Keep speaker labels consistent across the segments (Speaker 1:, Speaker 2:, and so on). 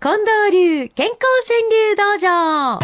Speaker 1: 近藤流健康川柳道場。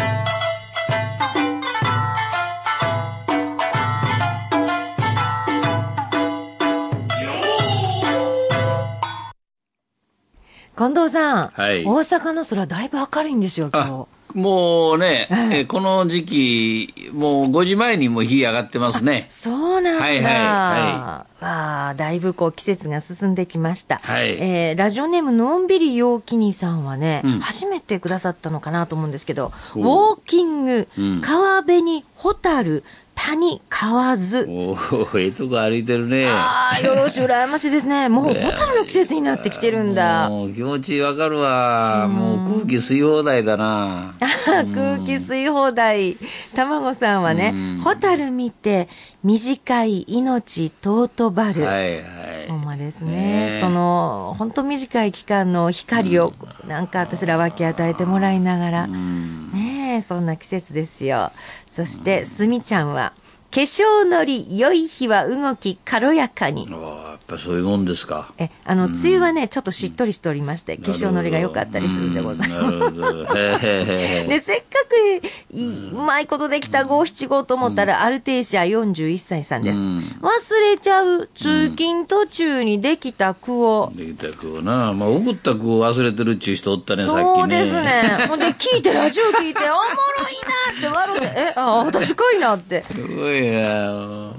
Speaker 1: 近藤さん、
Speaker 2: はい
Speaker 1: 大阪の空だいぶ明るいんですよ、今日。
Speaker 2: もうね、
Speaker 1: ええ
Speaker 2: えこの時期、もう5時前にもう日上がってますね。
Speaker 1: そうなんだ。
Speaker 2: はいはいは
Speaker 1: わあ、だいぶこう季節が進んできました。
Speaker 2: はい
Speaker 1: えーラジオネームのんびり陽気にさんはね、
Speaker 2: うん
Speaker 1: 初めてくださったのかなと思うんですけど、ウ
Speaker 2: お
Speaker 1: ォーキング、
Speaker 2: うん
Speaker 1: 川辺にホタル、谷、河津。
Speaker 2: おお、ええとこ歩いてるね。
Speaker 1: ああ、よろし羨ましいですね。もうホタルの季節になってきてるんだ。
Speaker 2: もう気持ちわかるわ。もう空気吸い放題だな。
Speaker 1: 空気吸い放題。卵さんはね
Speaker 2: うん、
Speaker 1: ホタル見て、短い命尊ばる。
Speaker 2: はいはい。
Speaker 1: ほんまですね。
Speaker 2: ねえ
Speaker 1: その、本当短い期間の光を、なんか私ら分け与えてもらいながら、
Speaker 2: うん
Speaker 1: そんな季節ですよ。そして、すみちゃんは、化粧のり、良い日は動き軽やかに。
Speaker 2: ああやっぱそういうもんですか。
Speaker 1: え、あの、梅雨はね、ちょっとしっとりしておりまして、化粧のりが良かったりするんでございます。で、せっかくいいうまいことできた五七五と思ったら、アルテーシア41歳さんです。
Speaker 2: うん
Speaker 1: 忘れちゃう通勤途中にできた句を、
Speaker 2: できた句をな。まあ、送った句を忘れてるっちゅう人おったね。
Speaker 1: そうですね。ほんで、聞いて、ラジオ聞いて、おもろいなって笑って、え、あ、私かいなって。
Speaker 2: すごいな。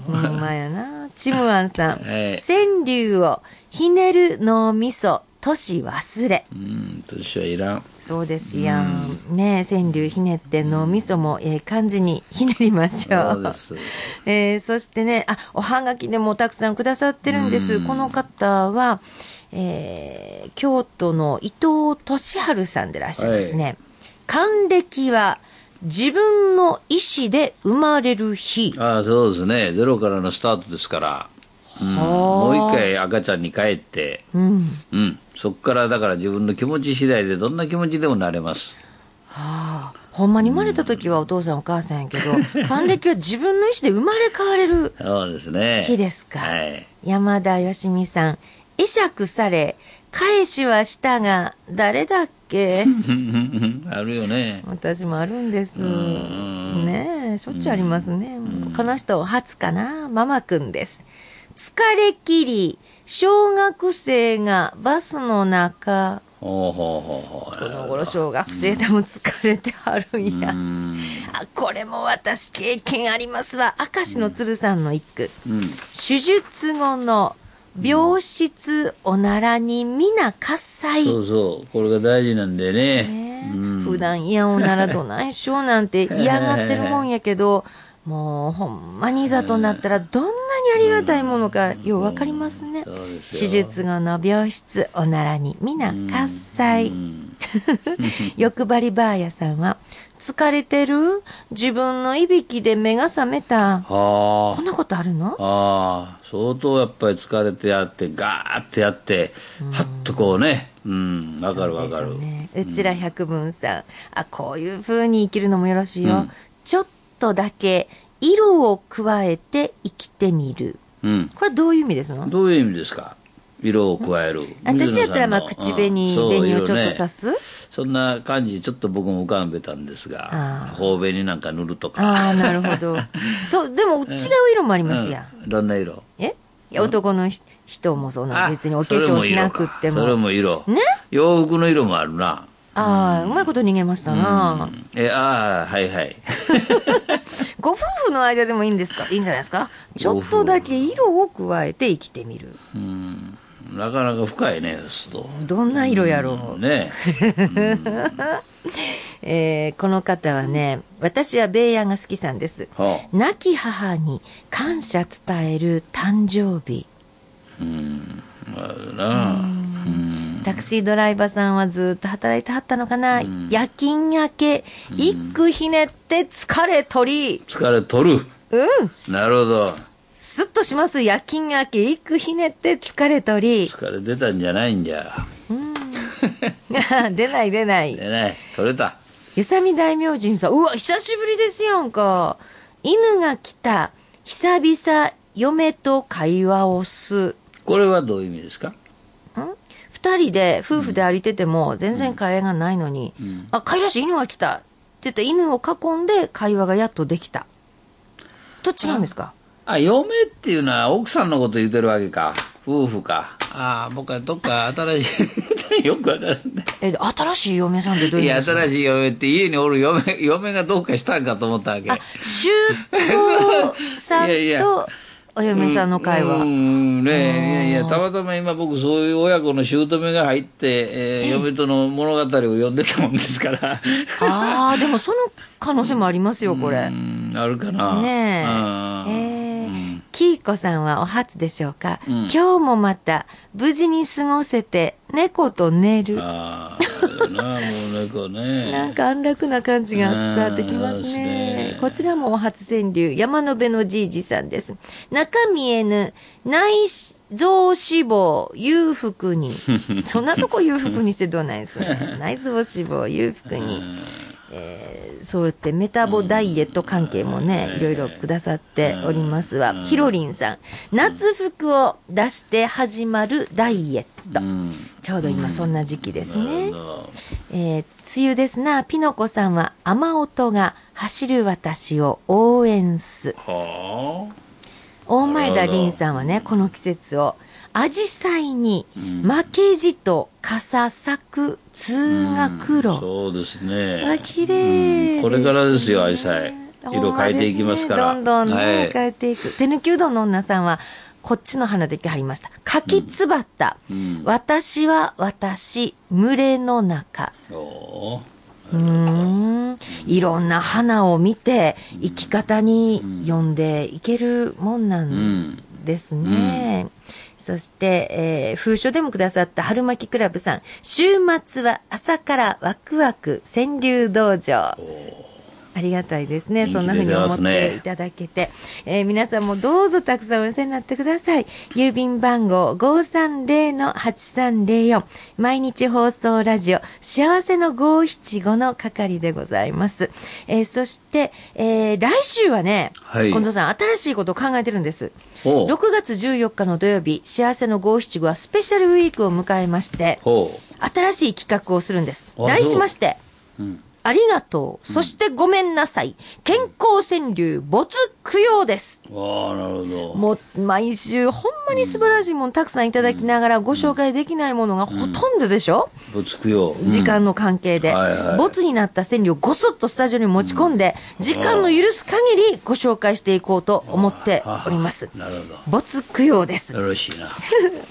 Speaker 1: ほんまやな。ちむあんさん。
Speaker 2: はい
Speaker 1: 川柳をひねる脳みそ、年忘れ。
Speaker 2: うん、年はいらん。
Speaker 1: そうですやん。ねえ、川柳ひねって脳みそもええ感じにひねりましょう。
Speaker 2: そう。
Speaker 1: えーそしてね、あ、おはがきでもたくさんくださってるんです。この方は、えー京都の伊藤俊治さんでいらっしゃいますね。還暦は自分の意思で生まれる日。
Speaker 2: ああ、そうですね。ゼロからのスタートですから。うん、もう一回赤ちゃんに帰って、
Speaker 1: うん。
Speaker 2: うん。そこからだから自分の気持ち次第でどんな気持ちでもなれます。
Speaker 1: はあ、ほんまに生まれた時はお父さんお母さんやけど、還暦は自分の意思で生まれ変われる
Speaker 2: そうですね。
Speaker 1: 日ですか。
Speaker 2: はい。
Speaker 1: 山田よしみさん、会釈され、返しはしたが、誰だっけ
Speaker 2: あるよね。
Speaker 1: 私もあるんです。
Speaker 2: ん
Speaker 1: ねえ、しょっちゅうありますね。この人、初かな？ママくんです。疲れ切り、小学生がバスの中。
Speaker 2: ほうほうほうほう。
Speaker 1: この頃小学生でも疲れてはるんや。
Speaker 2: うん。
Speaker 1: あ、これも私経験ありますわ。明石の鶴さんの一句。
Speaker 2: うん。
Speaker 1: 手術後の病室おならに皆喝采。
Speaker 2: そうそう。これが大事なんでね。
Speaker 1: ね
Speaker 2: うん。
Speaker 1: 普段嫌おならどないしようなんて 嫌がってるもんやけど、もうほんまにいざとなったらどんなにありがたいものかようわかりますね
Speaker 2: そうですよ
Speaker 1: 手術後の病室おならに皆喝采。
Speaker 2: う ん
Speaker 1: 欲張りばあやさんは、疲れてる？自分のいびきで目が覚めた？
Speaker 2: は
Speaker 1: こんなことあるの？
Speaker 2: あ。ああ、相当やっぱり疲れてやって、ガーってやって、はっとこうね。うん。わかるわかる
Speaker 1: そう。ね。うちら百分さん。あ、こういう風に生きるのもよろしいよ。
Speaker 2: うん
Speaker 1: ちょっとだけ色を加えて生きてみる。
Speaker 2: うん。
Speaker 1: これどういう意味ですの？
Speaker 2: どういう意味ですか？色を加える。
Speaker 1: 私やったらまあ口紅、
Speaker 2: 水野さんの
Speaker 1: 紅をちょっと
Speaker 2: うん
Speaker 1: 刺す、
Speaker 2: そんな感じ、ちょっと僕も浮かべたんですが頬紅なんか塗るとか。
Speaker 1: ああ、なるほど。そう、でも違う色もありますやん。
Speaker 2: うんどんな色？
Speaker 1: え？男のひ人もそうな
Speaker 2: あ
Speaker 1: 別にお化粧しなくっても。
Speaker 2: それも色かそれも色。
Speaker 1: ね？
Speaker 2: 洋服の色もあるな。
Speaker 1: ああ、うまいこと逃げましたな。
Speaker 2: え、ああ、はいはい。
Speaker 1: ご夫婦の間でもいいんですか？いいんじゃないですか？ちょっとだけ色を加えて生きてみる。
Speaker 2: うん。なかなか深いね、すると。
Speaker 1: どんな色やろう。
Speaker 2: ね。
Speaker 1: えーこの方はね、私はベイヤンが好きさんです。
Speaker 2: はあ。
Speaker 1: 亡き母に感謝伝える誕生日。
Speaker 2: うん。あるな。うん。
Speaker 1: タクシードライバーさんはずっと働いてはったのかな、夜勤明け、一句ひねって疲れ取り。
Speaker 2: 疲れ取る。
Speaker 1: うん。
Speaker 2: なるほど。
Speaker 1: スッとします。夜勤明け、一句ひねって疲れ取り。
Speaker 2: 疲れ出たんじゃないんじゃ。
Speaker 1: 出ない出ない。
Speaker 2: でね、取れた。
Speaker 1: ゆさみ大明神さん、うわ、久しぶりですやんか。犬が来た、久々、嫁と会話をす。
Speaker 2: これはどういう意味ですか？
Speaker 1: 二二人で夫婦で歩いてても全然会話がないのに、あ、飼いらしい犬が来たって言って犬を囲んで会話がやっとできた。と違うんですか？
Speaker 2: あ、嫁っていうのは奥さんのこと言ってるわけか。夫婦か。ああ、僕はどっか新しい、よくわからんね。
Speaker 1: え、新しい嫁さんってどう
Speaker 2: いや、
Speaker 1: いう意味ですか？
Speaker 2: 新しい嫁って家におる嫁、嫁がどうかしたんかと思ったわけ。
Speaker 1: あ、姑さん
Speaker 2: いやいや
Speaker 1: とお嫁さんの会話。
Speaker 2: うんうんねいやいや、たまたま今僕そういう親子の姑が入って、えー嫁との物語を読んでたもんですから。
Speaker 1: ああ、でもその可能性もありますよ、これ。
Speaker 2: うん、あるかな。
Speaker 1: ね
Speaker 2: うん
Speaker 1: え。ー、キーコさんはお初でしょうか、
Speaker 2: うん
Speaker 1: 今日もまた無事に過ごせて猫と寝る。
Speaker 2: ああ、なもう猫ね。
Speaker 1: なんか安楽な感じが伝わってきますね
Speaker 2: ね。
Speaker 1: こちらもお初川柳、山の辺のじいじさんです。中見えぬ内臓脂肪裕福に。そんなとこ裕福にしてどうないですよね。内臓脂肪裕福に。そうやってメタボダイエット関係もね、いろいろくださっておりますわ。ひろりんさん、夏服を出して始まるダイエット。
Speaker 2: うん。
Speaker 1: ちょうど今そんな時期です
Speaker 2: な
Speaker 1: ねえー梅雨ですな、ピノコさんは雨音が走る私を応援す。
Speaker 2: は
Speaker 1: 大前田凛さんはね、この季節を、アジサイに負けじと傘咲く通
Speaker 2: あ。
Speaker 1: 学路。
Speaker 2: そうですね。
Speaker 1: わ、綺麗、
Speaker 2: うんこれからですよ、アジサイ。色変えていきますから。
Speaker 1: ねどんどんね、
Speaker 2: はい
Speaker 1: 変えていく。手抜きうどんの女さんは、こっちの花できはりました。柿つばった。
Speaker 2: うん
Speaker 1: 私は私、群れの中。
Speaker 2: お
Speaker 1: うーん。いろんな花を見て、生き方に読んでいけるもんな
Speaker 2: うんん。
Speaker 1: ですね。そして、えー封書でもくださった春巻きクラブさん。週末は朝からワクワク川柳道場。ありがたいですね。そんな風に思っ
Speaker 2: 出て
Speaker 1: いただけて。えー皆さんもどうぞたくさんお寄せになってください。郵便番号530-8304。毎日放送ラジオ、幸せの575の係でございます。えーそして、えー来週はね、
Speaker 2: はい
Speaker 1: 近藤さん、新しいことを考えてるんです。
Speaker 2: ほう
Speaker 1: 6月14日の土曜日、幸せの575はスペシャルウィークを迎えまして、
Speaker 2: ほ
Speaker 1: 新しい企画をするんです。
Speaker 2: あ
Speaker 1: 題しまして、
Speaker 2: う。うん。
Speaker 1: ありがとう。そしてごめんなさい。健康川柳没供養です。
Speaker 2: ああ、なるほど。
Speaker 1: もう、毎週、ほんまに素晴らしいものたくさんいただきながらご紹介できないものがほとんどでしょ、
Speaker 2: ぶつくよ。
Speaker 1: 時間の関係で。
Speaker 2: はいはい
Speaker 1: ボツになった川柳をごそっとスタジオに持ち込んで、時間の許す限りご紹介していこうと思っております。
Speaker 2: なるほ
Speaker 1: 没供養です
Speaker 2: ど。。よろしいな。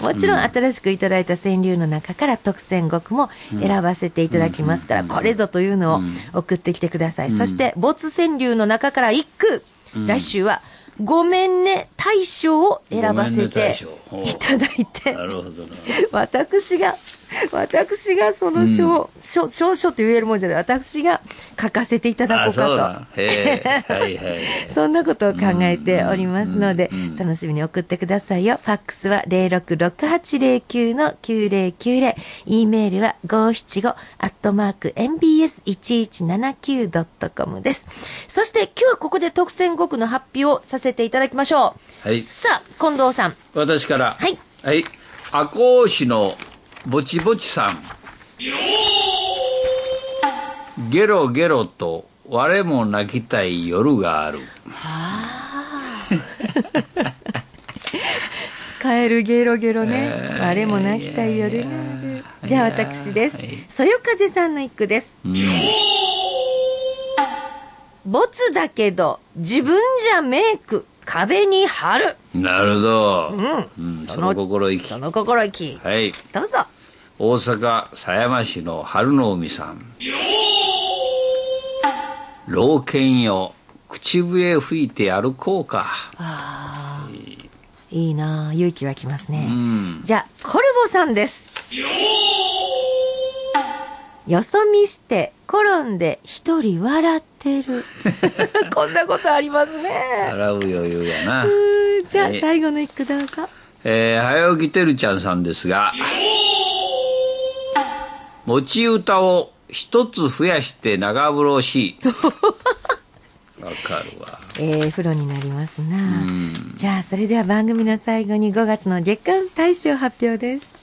Speaker 1: もちろん新しくいただいた川柳の中から特選5句も選ばせていただきますから、これぞというのを送ってきてください。そして、没川柳の中から1句、来週は、ごめんね大賞を選ばせていただいて。
Speaker 2: な、るほどな。
Speaker 1: 私が、私がその賞、賞、賞、賞って言えるもんじゃない、私が書かせていただこ
Speaker 2: あ
Speaker 1: うかと。
Speaker 2: そうだ。へえ。はいはい。
Speaker 1: そんなことを考えておりますので、楽しみに送ってくださいよ。ファックスは066809-9090。e メールは575アットマーク mbs1179.com です。そして今日はここで特選5句の発表をさせていただきましょう。
Speaker 2: はい。
Speaker 1: さあ、近藤さん。
Speaker 2: 私から。
Speaker 1: はい。
Speaker 2: はい。赤穂市のぼちぼちさん。ゲロゲロと我も泣きたい夜がある。
Speaker 1: カエルゲロゲロね。
Speaker 2: えー
Speaker 1: あれも泣きたい夜がある。じゃあ私です
Speaker 2: はい。
Speaker 1: そよ風さんの一句です。
Speaker 2: うん。
Speaker 1: ボツだけど、自分じゃメイク、壁に貼る。
Speaker 2: なるほど。
Speaker 1: うん
Speaker 2: うんその心意気
Speaker 1: そ。の心意気。
Speaker 2: はい。
Speaker 1: どうぞ。
Speaker 2: 大阪狭山市の春の海さん。老犬よ、口笛吹いて歩こうか。
Speaker 1: いいなあ勇気はきますね。
Speaker 2: うん。
Speaker 1: じゃあ、コルボさんです。よそ見して、転んで一人笑ってる。こんなことありますね。
Speaker 2: 洗う余裕やな。
Speaker 1: じゃあ、
Speaker 2: はい
Speaker 1: 最後の一句どうぞ。
Speaker 2: えー、早起きてるちゃんさんですが、持ち歌を一つ増やして長風呂し。わかるわ。
Speaker 1: えー、風呂になりますな。
Speaker 2: ん
Speaker 1: じゃあ、それでは番組の最後に5月の月間大賞発表です。